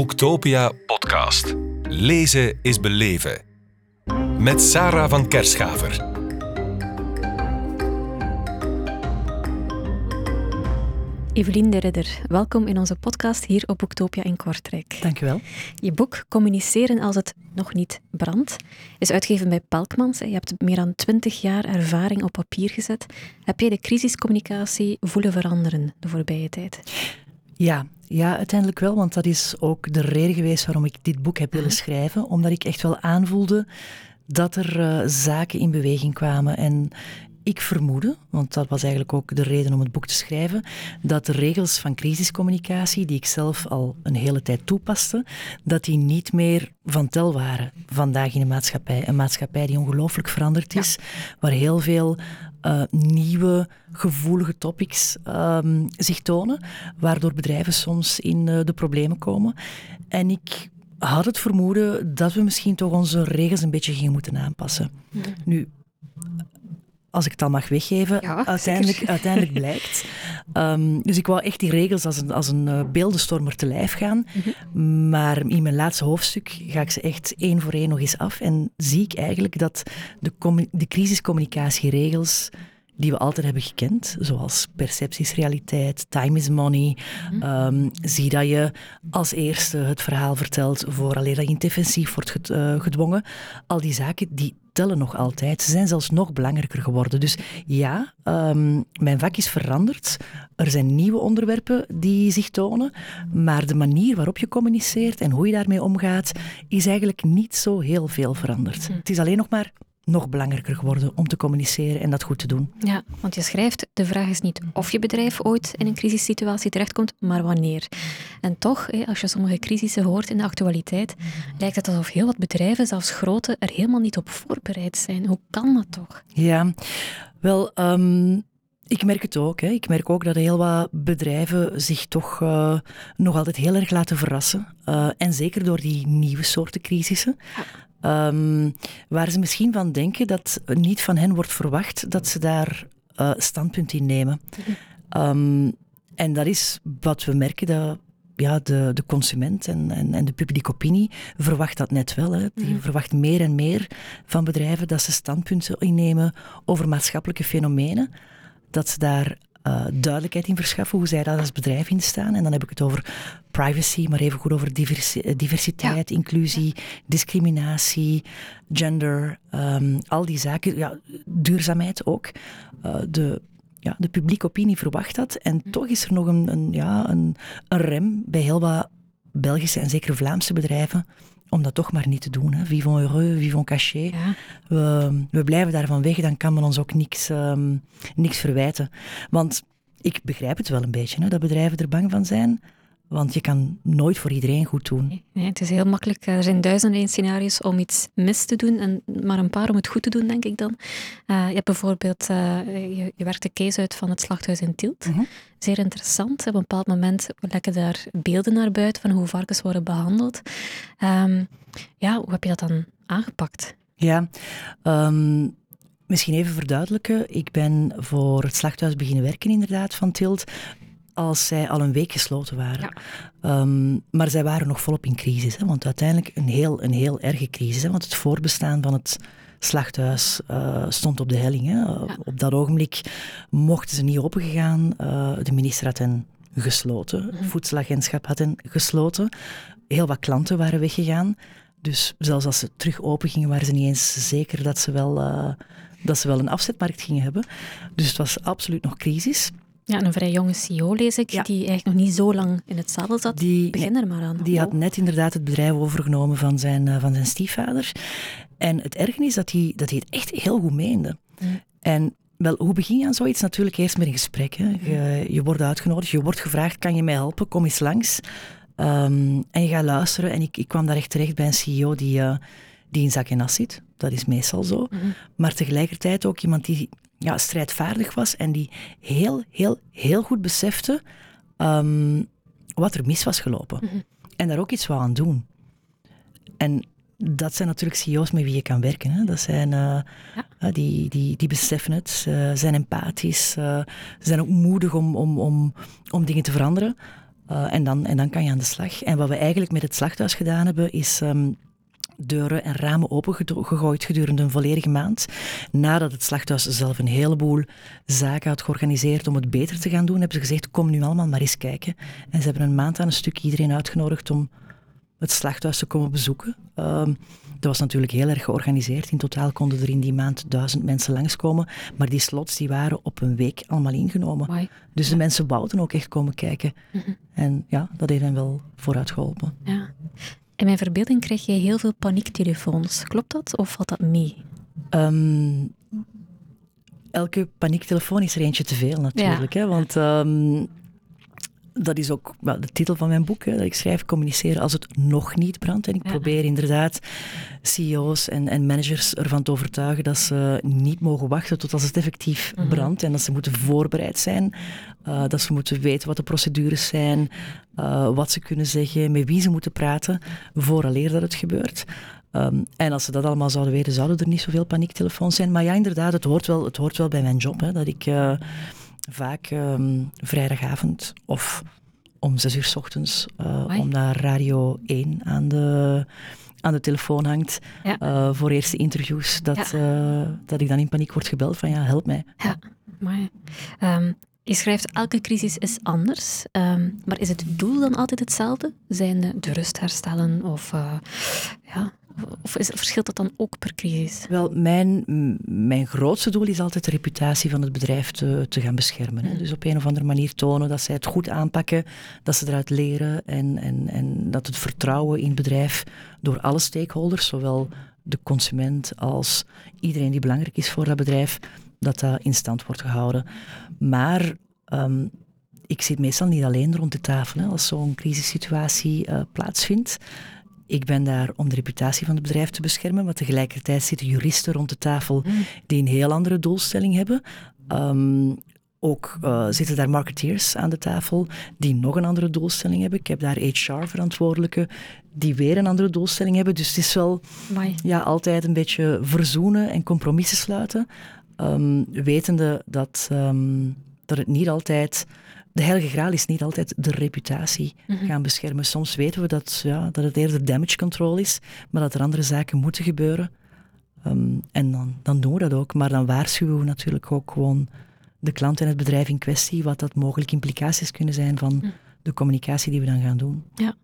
Boektopia podcast. Lezen is beleven. Met Sarah van Kerschaver. Evelien de Ridder, welkom in onze podcast hier op Boektopia in Kortrijk. Dankjewel. Je boek Communiceren als het nog niet brandt is uitgegeven bij Pelkmans. Je hebt meer dan twintig jaar ervaring op papier gezet. Heb jij de crisiscommunicatie voelen veranderen de voorbije tijd? Ja, ja, uiteindelijk wel, want dat is ook de reden geweest waarom ik dit boek heb willen Mhm. schrijven. Omdat ik echt wel aanvoelde dat er eh, zaken in beweging kwamen. En ik vermoedde, want dat was eigenlijk ook de reden om het boek te schrijven, dat de regels van crisiscommunicatie, die ik zelf al een hele tijd toepaste, dat die niet meer van tel waren vandaag in de maatschappij. Een maatschappij die ongelooflijk veranderd is, waar heel veel eh, nieuwe, gevoelige topics ehm, zich tonen, waardoor bedrijven soms in eh, de problemen komen. En ik had het vermoeden dat we misschien toch onze regels een beetje gingen moeten aanpassen. Nu, als ik het al mag weggeven, Ja, uiteindelijk, uiteindelijk blijkt. Ehm, dus ik wou echt die regels als een, als een eh, beeldenstormer te lijf gaan. Maar in mijn laatste hoofdstuk ga ik ze echt één voor één nog eens af. En zie ik eigenlijk dat de, de crisiscommunicatieregels die we altijd hebben gekend, zoals perceptie is realiteit, time is money, ehm, zie dat je als eerste het verhaal vertelt vooraleer dat je in defensief wordt eh, gedwongen. Al die zaken, die tellen nog altijd. Ze zijn zelfs nog belangrijker geworden. Dus ja, ehm, mijn vak is veranderd. Er zijn nieuwe onderwerpen die zich tonen, maar de manier waarop je communiceert en hoe je daarmee omgaat, is eigenlijk niet zo heel veel veranderd. Het is alleen nog maar nog belangrijker geworden om te communiceren en dat goed te doen. Ja, want je schrijft, de vraag is niet of je bedrijf ooit in een crisissituatie terechtkomt, maar wanneer. En toch, als je sommige crisissen hoort in de actualiteit, lijkt het alsof heel wat bedrijven, zelfs grote, er helemaal niet op voorbereid zijn. Hoe kan dat toch? Ja, wel, ehm, ik merk het ook. Hè. Ik merk ook dat heel wat bedrijven zich toch eh, nog altijd heel erg laten verrassen. Eh, en zeker door die nieuwe soorten crisissen. Ehm, waar ze misschien van denken dat niet van hen wordt verwacht dat ze daar eh, standpunt in nemen. Ehm, en dat is wat we merken, dat ja, de, de consument en, en, en de publieke opinie verwacht dat net wel. Hè. Die verwacht meer en meer van bedrijven dat ze standpunten innemen over maatschappelijke fenomenen. Dat ze daar eh, duidelijkheid in verschaffen hoe zij daar als bedrijf in staan. En dan heb ik het over privacy, maar even goed over diversi- eh, diversiteit, inclusie, discriminatie, gender, ehm, al die zaken. Ja, duurzaamheid ook. Eh, de, ja, de publieke opinie verwacht dat. En toch is er nog een, een, ja, een, een rem bij heel wat Belgische en zeker Vlaamse bedrijven om dat toch maar niet te doen. Hè. Vivons heureux, vivons cachés. Ja. We, we blijven daarvan weg, dan kan men ons ook niks, ehm, niks verwijten. Want ik begrijp het wel een beetje, hè, dat bedrijven er bang van zijn. Want je kan nooit voor iedereen goed doen. Nee, het is heel makkelijk. Er zijn duizenden scenario's om iets mis te doen, en maar een paar om het goed te doen, denk ik dan. Eh, je hebt bijvoorbeeld, eh, je, je werkt de case uit van het slachthuis in Tielt. Mhm. Zeer interessant. Op een bepaald moment lekken daar beelden naar buiten van hoe varkens worden behandeld. Ehm, ja, hoe heb je dat dan aangepakt? Ja, ehm, misschien even verduidelijken. Ik ben voor het slachthuis beginnen werken inderdaad van Tilt als zij al een week gesloten waren. Ja. Ehm, maar zij waren nog volop in crisis. Hè, want uiteindelijk een heel, een heel erge crisis. Hè, want het voorbestaan van het slachthuis eh, stond op de helling. Hè. Op dat ogenblik mochten ze niet opengegaan. Eh, de minister had hen gesloten. Het voedselagentschap had hen gesloten. Heel wat klanten waren weggegaan. Dus zelfs als ze terug open gingen, waren ze niet eens zeker dat ze wel, eh, dat ze wel een afzetmarkt gingen hebben. Dus het was absoluut nog crisis. Ja, en een vrij jonge CEO lees ik, Ja. die eigenlijk nog niet zo lang in het zadel zat. Die- Begin er maar aan. Die had net inderdaad het bedrijf overgenomen van zijn, eh, van zijn stiefvader. En het erge is dat hij, dat hij het echt heel goed meende. Mm. En wel, hoe begin je aan zoiets? Natuurlijk eerst met een gesprek. Hè. Je, je wordt uitgenodigd, je wordt gevraagd, kan je mij helpen? Kom eens langs. Ehm, en je gaat luisteren. En ik, ik kwam daar echt terecht bij een CEO die, eh, die in zak en as zit. Dat is meestal zo. Maar tegelijkertijd ook iemand die ja, strijdvaardig was en die heel, heel, heel goed besefte ehm, wat er mis was gelopen. En daar ook iets wou aan doen. En dat zijn natuurlijk CEO's met wie je kan werken. Hè. Dat zijn, eh, eh, die, die, die beseffen het, eh, zijn empathisch, ze zijn ook moedig om, om, om, om dingen te veranderen. Uh, en, dan, en dan kan je aan de slag. En wat we eigenlijk met het slachthuis gedaan hebben, is um, deuren en ramen opengegooid gedurende een volledige maand. Nadat het slachthuis zelf een heleboel zaken had georganiseerd om het beter te gaan doen, hebben ze gezegd, kom nu allemaal maar eens kijken. En ze hebben een maand aan een stuk iedereen uitgenodigd om het slachthuis te komen bezoeken. Uh, dat was natuurlijk heel erg georganiseerd. In totaal konden er in die maand duizend mensen langskomen. Maar die slots die waren op een week allemaal ingenomen. Dus de mensen wouden ook echt komen kijken. Mhm. En ja, dat heeft hen wel vooruit geholpen. Ja. In mijn verbeelding krijg je heel veel paniektelefoons. Klopt dat of valt dat mee? Um, elke paniektelefoon is er eentje te veel natuurlijk. Hè? Want um, dat is ook wel de titel van mijn boek, hè, dat ik schrijf, communiceren als het nog niet brandt. En ik probeer inderdaad CEO's en, en, managers ervan te overtuigen dat ze niet mogen wachten tot als het effectief mhm. brandt en dat ze moeten voorbereid zijn, uh, dat ze moeten weten wat de procedures zijn, uh, wat ze kunnen zeggen, met wie ze moeten praten, vooraleer dat het gebeurt. Um, en als ze dat allemaal zouden weten, zouden er niet zoveel paniektelefoons zijn. Maar ja, inderdaad, het hoort wel, het hoort wel bij mijn job, hè, dat ik... Uh, vaak um, vrijdagavond of om zes uur s ochtends, uh, om naar Radio 1 aan de, aan de telefoon hangt ja. uh, voor eerste interviews, dat, ja. uh, dat ik dan in paniek word gebeld van ja, help mij. Ja, mooi. Um, je schrijft elke crisis is anders, um, maar is het doel dan altijd hetzelfde? Zijn de rust herstellen of ja, of is, verschilt dat dan ook per crisis? Wel, mijn, mijn grootste doel is altijd de reputatie van het bedrijf te, te gaan beschermen. Hè. Mm. Dus op een of andere manier tonen dat zij het goed aanpakken, dat ze eruit leren en, en, en dat het vertrouwen in het bedrijf door alle stakeholders, zowel de consument als iedereen die belangrijk is voor dat bedrijf, dat dat in stand wordt gehouden. Maar um, ik zit meestal niet alleen rond de tafel hè, als zo'n crisissituatie uh, plaatsvindt. Ik ben daar om de reputatie van het bedrijf te beschermen, maar tegelijkertijd zitten juristen rond de tafel mm. die een heel andere doelstelling hebben. Um, ook uh, zitten daar marketeers aan de tafel die nog een andere doelstelling hebben. Ik heb daar HR-verantwoordelijken die weer een andere doelstelling hebben. Dus het is wel ja, altijd een beetje verzoenen en compromissen sluiten. Um, wetende dat, um, dat het niet altijd de heilige graal is niet altijd de reputatie mhm. gaan beschermen. Soms weten we dat, ja, dat het eerder damage control is, maar dat er andere zaken moeten gebeuren. Ehm, en dan, dan doen we dat ook. Maar dan waarschuwen we natuurlijk ook gewoon de klant en het bedrijf in kwestie wat dat mogelijk implicaties kunnen zijn van mhm. de communicatie die we dan gaan doen. Ja.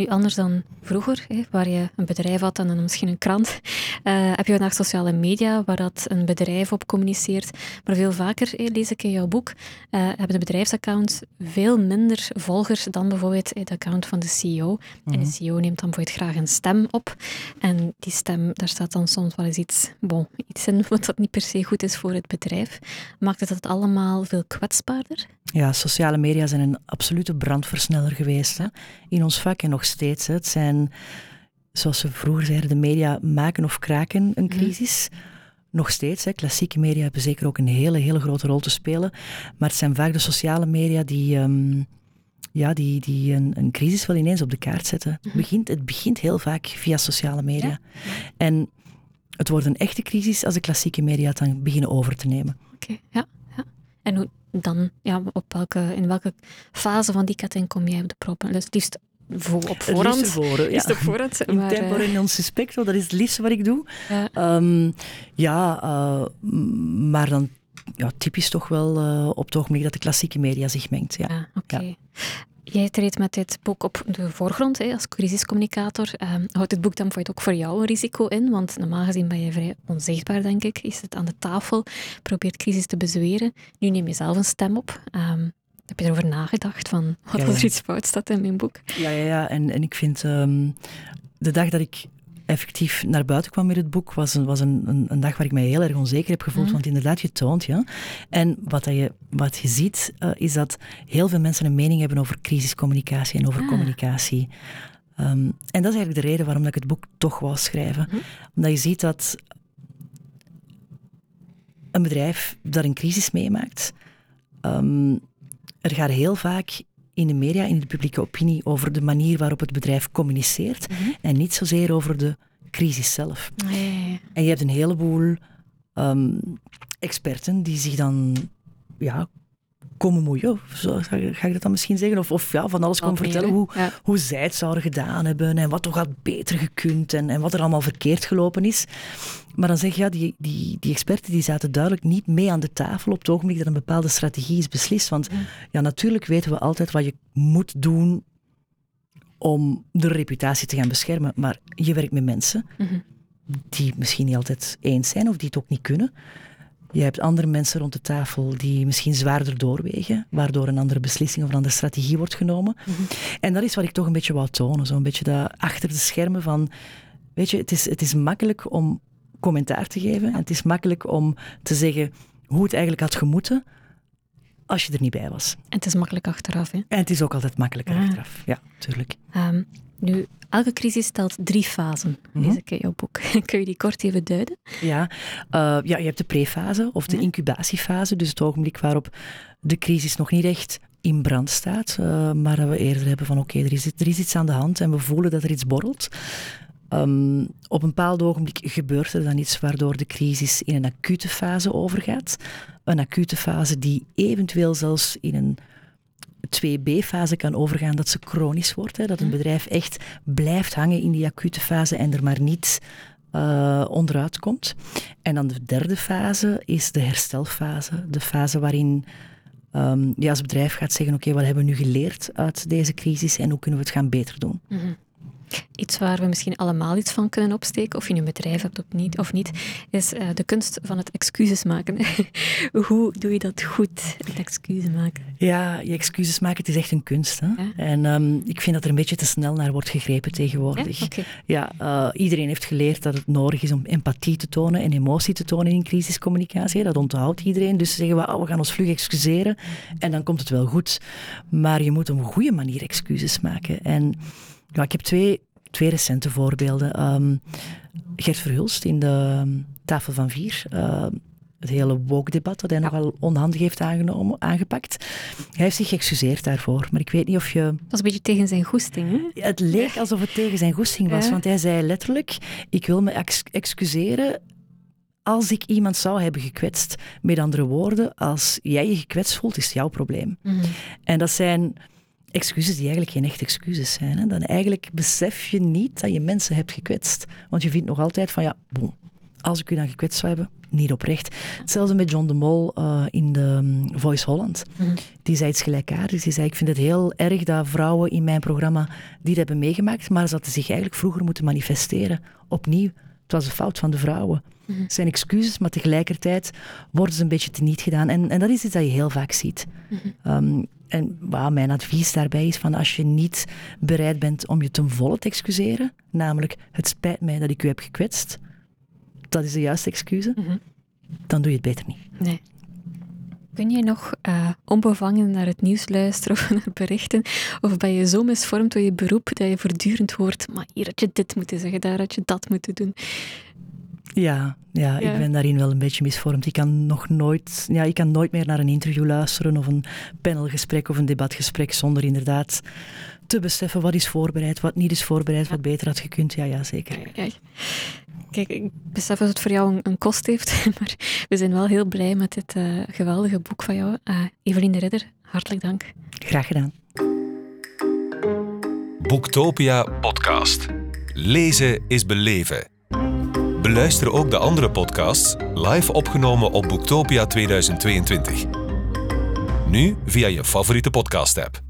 Nu, anders dan vroeger, hè, waar je een bedrijf had en dan misschien een krant, uh, heb je vandaag sociale media waar dat een bedrijf op communiceert. Maar veel vaker, hè, lees ik in jouw boek, uh, hebben de bedrijfsaccounts veel minder volgers dan bijvoorbeeld het account van de CEO. En de mhm. CEO neemt dan bijvoorbeeld graag een stem op. En die stem, daar staat dan soms wel eens iets, bon, iets in wat dat niet per se goed is voor het bedrijf. Maakt het dat allemaal veel kwetsbaarder? Ja, sociale media zijn een absolute brandversneller geweest hè, in ons vak en nog steeds. Hè. Het zijn, zoals we vroeger zeiden, de media maken of kraken een mhm. crisis. Nog steeds, hè. klassieke media hebben zeker ook een hele, hele grote rol te spelen. Maar het zijn vaak de sociale media die, um, ja, die, die een, een, crisis wel ineens op de kaart zetten. Het, mhm. begint, het begint heel vaak via sociale media. En het wordt een echte crisis als de klassieke media het dan beginnen over te nemen. Oké, ja. ja. En hoe, dan, ja, op welke, in welke fase van die ketting kom jij op de proppen? Dus het liefst op voorhand. Voor, ja. op voorhand. In maar, tempo uh, non suspecto, dat is het liefste wat ik doe. Ja, um, ja uh, maar dan ja, typisch toch wel uh, op het ogenblik dat de klassieke media zich mengt. Ja, ah, oké. Jij treedt met dit boek op de voorgrond hè, als crisiscommunicator. Uh, houdt dit boek dan ook voor jou een risico in? Want normaal gezien ben je vrij onzichtbaar, denk ik. Je zit aan de tafel, probeert crisis te bezweren. Nu neem je zelf een stem op. Um, heb je erover nagedacht van wat als er iets fout staat in mijn boek? Ja, ja, ja. En, en ik vind um, de dag dat ik effectief naar buiten kwam met het boek, was een, was een, een, een dag waar ik mij heel erg onzeker heb gevoeld. Mhm. Want inderdaad, je toont, ja. En wat, dat je, wat je ziet, uh, is dat heel veel mensen een mening hebben over crisiscommunicatie en over ah. communicatie. Um, en dat is eigenlijk de reden waarom ik het boek toch wou schrijven. Mm Omdat je ziet dat een bedrijf dat een crisis meemaakt, um, er gaat heel vaak in de media, in de publieke opinie, over de manier waarop het bedrijf communiceert mhm. en niet zozeer over de crisis zelf. Nee. En je hebt een heleboel um, experten die zich dan ja, komen moeien. Of zo, ga, ik dat dan misschien zeggen? Of, of ja, van alles komen vertellen hoe, Ja. hoe zij het zouden gedaan hebben en wat toch had beter gekund en, en wat er allemaal verkeerd gelopen is. Maar dan zeg je, ja, die, die, die experten die zaten duidelijk niet mee aan de tafel op het ogenblik dat een bepaalde strategie is beslist. Want ja, natuurlijk weten we altijd wat je moet doen om de reputatie te gaan beschermen. Maar je werkt met mensen Mhm. die misschien niet altijd eens zijn of die het ook niet kunnen. Je hebt andere mensen rond de tafel die misschien zwaarder doorwegen, waardoor een andere beslissing of een andere strategie wordt genomen. En dat is wat ik toch een beetje wou tonen. Zo'n beetje dat achter de schermen van, weet je, het is, het is makkelijk om commentaar te geven en het is makkelijk om te zeggen hoe het eigenlijk had gemoeten als je er niet bij was. En het is makkelijk achteraf. Hè? En het is ook altijd makkelijker achteraf. Ja, tuurlijk. Ehm, nu, elke crisis stelt drie fasen, Mhm. lees ik in jouw boek. Kun je die kort even duiden? Ja, eh, ja, je hebt de prefase of de Ja. incubatiefase, dus het ogenblik waarop de crisis nog niet echt in brand staat, eh, maar dat we eerder hebben van oké, er, is, er is iets aan de hand en we voelen dat er iets borrelt. Ehm, op een bepaald ogenblik gebeurt er dan iets waardoor de crisis in een acute fase overgaat. Een acute fase die eventueel zelfs in een 2B-fase kan overgaan, dat ze chronisch wordt. Hè, dat een bedrijf echt blijft hangen in die acute fase en er maar niet eh, onderuit komt. En dan de derde fase is de herstelfase. De fase waarin ehm je als bedrijf gaat zeggen, oké, wat hebben we nu geleerd uit deze crisis en hoe kunnen we het gaan beter doen? Iets waar we misschien allemaal iets van kunnen opsteken, of je een bedrijf hebt of niet, of niet is eh, de kunst van het excuses maken. Hoe doe je dat goed, het excuses maken? Ja, je excuses maken, het is echt een kunst. Hè? Ja. En ehm, ik vind dat er een beetje te snel naar wordt gegrepen tegenwoordig. Ja? Eh, iedereen heeft geleerd dat het nodig is om empathie te tonen en emotie te tonen in crisiscommunicatie. Dat onthoudt iedereen. Dus zeggen we, oh, we gaan ons vlug excuseren en dan komt het wel goed. Maar je moet op een goede manier excuses maken. En ja, ik heb twee, twee recente voorbeelden. Ehm, Gert Verhulst in de ehm, Tafel van Vier. eh, het hele woke-debat dat hij nogal onhandig heeft aangenomen, aangepakt. Hij heeft zich geëxcuseerd daarvoor. Maar ik weet niet of je... Dat is een beetje tegen zijn goesting. Hè? Het leek alsof het tegen zijn goesting was, Ja. want hij zei letterlijk: Ik wil me ex- excuseren als ik iemand zou hebben gekwetst. Met andere woorden, als jij je gekwetst voelt, is het jouw probleem. Mhm. En dat zijn excuses die eigenlijk geen echte excuses zijn. Hè? Dan eigenlijk besef je niet dat je mensen hebt gekwetst. Want je vindt nog altijd van ja, bon, als ik u dan gekwetst zou hebben, niet oprecht. Hetzelfde met John de Mol eh, in de um, Voice Holland. Mhm. Die zei iets gelijkaardigs. Die zei, ik vind het heel erg dat vrouwen in mijn programma dit hebben meegemaakt, maar ze hadden zich eigenlijk vroeger moeten manifesteren. Opnieuw, het was een fout van de vrouwen. Het zijn excuses, maar tegelijkertijd worden ze een beetje teniet gedaan. En, en dat is iets dat je heel vaak ziet. Um, en well, mijn advies daarbij is van als je niet bereid bent om je ten volle te excuseren, namelijk het spijt mij dat ik u heb gekwetst, dat is de juiste excuus, Mhm. dan doe je het beter niet. Nee. Kun je nog uh, onbevangen naar het nieuws luisteren of naar berichten? Of ben je zo misvormd door je beroep dat je voortdurend hoort, maar hier had je dit moeten zeggen, daar had je dat moeten doen? Ja, ja, Ja. ik ben daarin wel een beetje misvormd. Ik kan nog nooit, ja, ik kan nooit meer naar een interview luisteren of een panelgesprek of een debatgesprek zonder inderdaad te beseffen wat is voorbereid, wat niet is voorbereid, wat beter had gekund. Ja, ja, zeker. Kijk, kijk, ik besef dat het voor jou een, een kost heeft, maar we zijn wel heel blij met dit eh, geweldige boek van jou. Uh, Evelien de Ridder, hartelijk dank. Graag gedaan. Boektopia podcast. Lezen is beleven. Beluister ook de andere podcasts live opgenomen op Boektopia 2022. Nu via je favoriete podcast-app.